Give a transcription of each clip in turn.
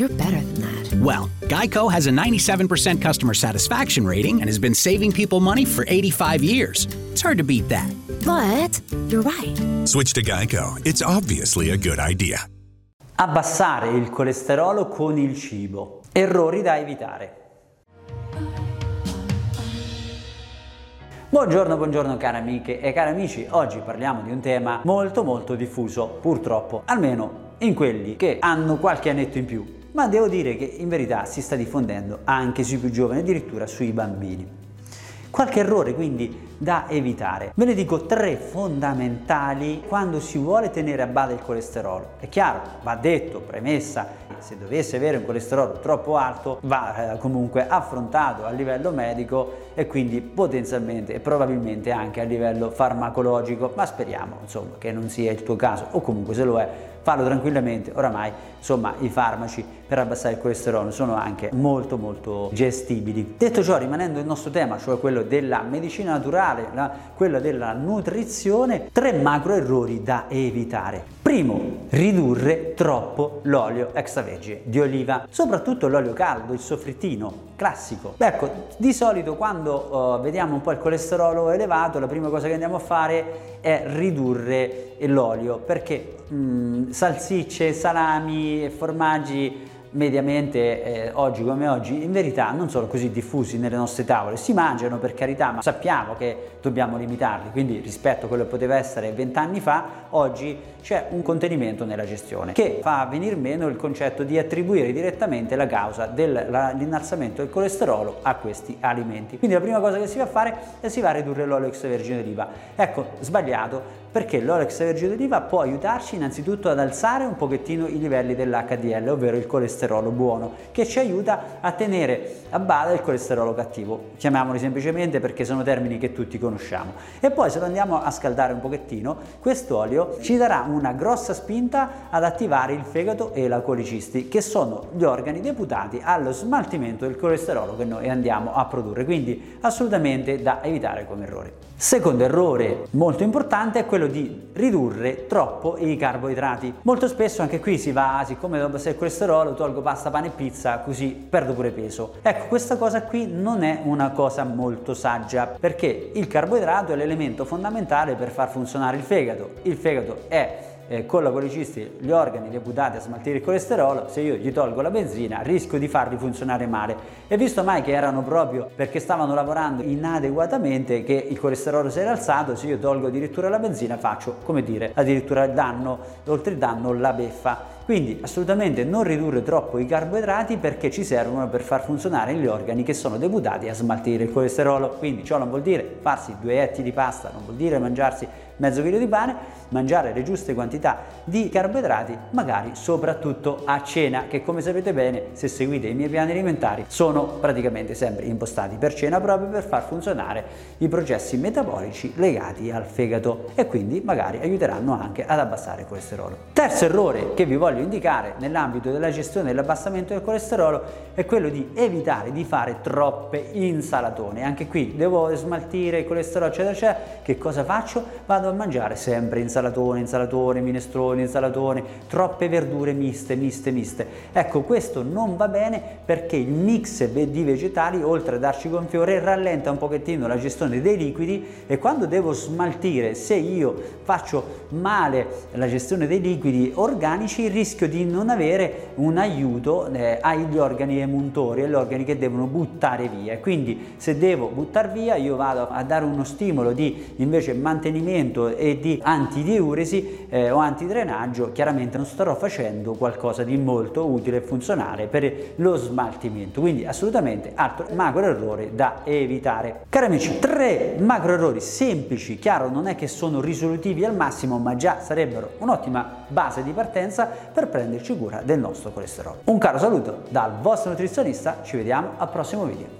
You're better than that. Well, Geico has a 97% customer satisfaction rating and has been saving people money for 85 years. It's hard to beat that. But you're right. Switch to Geico. It's obviously a good idea. Abbassare il colesterolo con il cibo. Errori da evitare. Buongiorno, buongiorno cari amiche e cari amici, oggi parliamo di un tema molto molto diffuso, purtroppo, almeno in quelli che hanno qualche annetto in più, ma devo dire che in verità si sta diffondendo anche sui più giovani, addirittura sui bambini. Qualche errore quindi da evitare. Ve ne dico tre fondamentali quando si vuole tenere a bada il colesterolo. È chiaro, va detto, premessa, se dovesse avere un colesterolo troppo alto va eh, comunque affrontato a livello medico e quindi potenzialmente e probabilmente anche a livello farmacologico, ma speriamo insomma che non sia il tuo caso o comunque se lo è fallo tranquillamente, oramai insomma i farmaci per abbassare il colesterolo sono anche molto molto gestibili. Detto ciò, rimanendo il nostro tema, cioè quello della medicina naturale, la, quello della nutrizione, tre macro errori da evitare. Primo, ridurre troppo l'olio extravergine di oliva, soprattutto l'olio caldo, il soffrittino classico. Ecco, di solito quando uh, vediamo un po' il colesterolo elevato, la prima cosa che andiamo a fare è ridurre l'olio perché mm, salsicce, salami e formaggi mediamente eh, oggi come oggi in verità non sono così diffusi nelle nostre tavole, si mangiano per carità, ma sappiamo che dobbiamo limitarli, quindi rispetto a quello che poteva essere vent'anni fa, oggi c'è un contenimento nella gestione che fa venir meno il concetto di attribuire direttamente la causa dell'innalzamento del colesterolo a questi alimenti. Quindi la prima cosa che si va a fare è si va a ridurre l'olio extravergine d'oliva. Ecco, sbagliato perché l'olio extravergine d'oliva può aiutarci innanzitutto ad alzare un pochettino i livelli dell'HDL, ovvero il colesterolo buono, che ci aiuta a tenere a bada il colesterolo cattivo. Chiamiamoli semplicemente perché sono termini che tutti conosciamo. E poi se lo andiamo a scaldare un pochettino, quest'olio ci darà una grossa spinta ad attivare il fegato e la colicisti, che sono gli organi deputati allo smaltimento del colesterolo che noi andiamo a produrre, quindi assolutamente da evitare come errore. Secondo errore molto importante è quello di ridurre troppo i carboidrati. Molto spesso anche qui si va, siccome devo abbassare il colesterolo, tolgo pasta, pane e pizza, così perdo pure peso. Ecco, questa cosa qui non è una cosa molto saggia, perché il carboidrato è l'elemento fondamentale per far funzionare il fegato. Il fegato è eh, con la colicisti gli organi deputati a smaltire il colesterolo, se io gli tolgo la benzina rischio di farli funzionare male. E visto mai che erano proprio perché stavano lavorando inadeguatamente che il colesterolo si era alzato, se io tolgo addirittura la benzina faccio, come dire, addirittura il danno, oltre il danno la beffa. Quindi assolutamente non ridurre troppo i carboidrati perché ci servono per far funzionare gli organi che sono deputati a smaltire il colesterolo. Quindi ciò non vuol dire farsi due etti di pasta, non vuol dire mangiarsi mezzo chilo di pane, mangiare le giuste quantità di carboidrati, magari soprattutto a cena, che come sapete bene, se seguite i miei piani alimentari, sono praticamente sempre impostati per cena proprio per far funzionare i processi metabolici legati al fegato e quindi magari aiuteranno anche ad abbassare il colesterolo. Terzo errore che vi voglio indicare nell'ambito della gestione dell'abbassamento del colesterolo è quello di evitare di fare troppe insalatone. Anche qui devo smaltire il colesterolo eccetera eccetera, che cosa faccio? Vado a mangiare sempre insalatone, insalatone, minestrone, insalatone, troppe verdure miste, miste, miste. Ecco, questo non va bene perché il mix di vegetali, oltre a darci gonfiore, rallenta un pochettino la gestione dei liquidi e quando devo smaltire, se io faccio male la gestione dei liquidi organici, rischio di non avere un aiuto eh, agli organi emuntori, agli organi che devono buttare via. Quindi se devo buttare via, io vado a dare uno stimolo di invece mantenimento smaltimento e di antidiuresi eh, o antidrenaggio, chiaramente non starò facendo qualcosa di molto utile e funzionale per lo smaltimento. Quindi assolutamente altro macro errore da evitare. Cari amici, tre macro errori semplici, chiaro, non è che sono risolutivi al massimo, ma già sarebbero un'ottima base di partenza per prenderci cura del nostro colesterolo. Un caro saluto dal vostro nutrizionista, ci vediamo al prossimo video.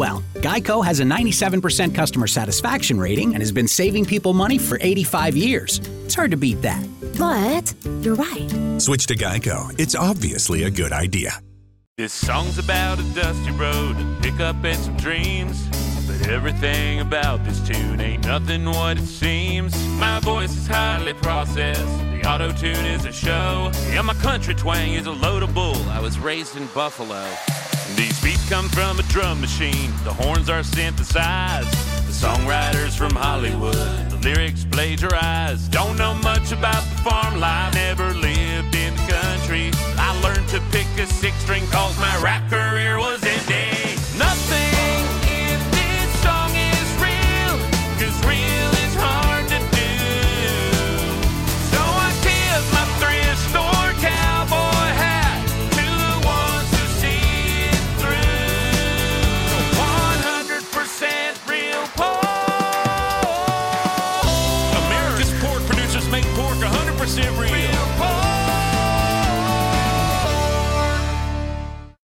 Well, Geico has a 97% customer satisfaction rating and has been saving people money for 85 years. It's hard to beat that. But you're right. Switch to Geico. It's obviously a good idea. This song's about a dusty road, a pickup and some dreams. But everything about this tune ain't nothing what it seems. My voice is highly processed, the auto tune is a show. Yeah, my country twang is a load of bull. I was raised in Buffalo. These beats come from a drum machine, the horns are synthesized. The songwriters from Hollywood, the lyrics plagiarized. Don't know much about the farm life, never lived in the country. I learned to pick a six string cause my rap career was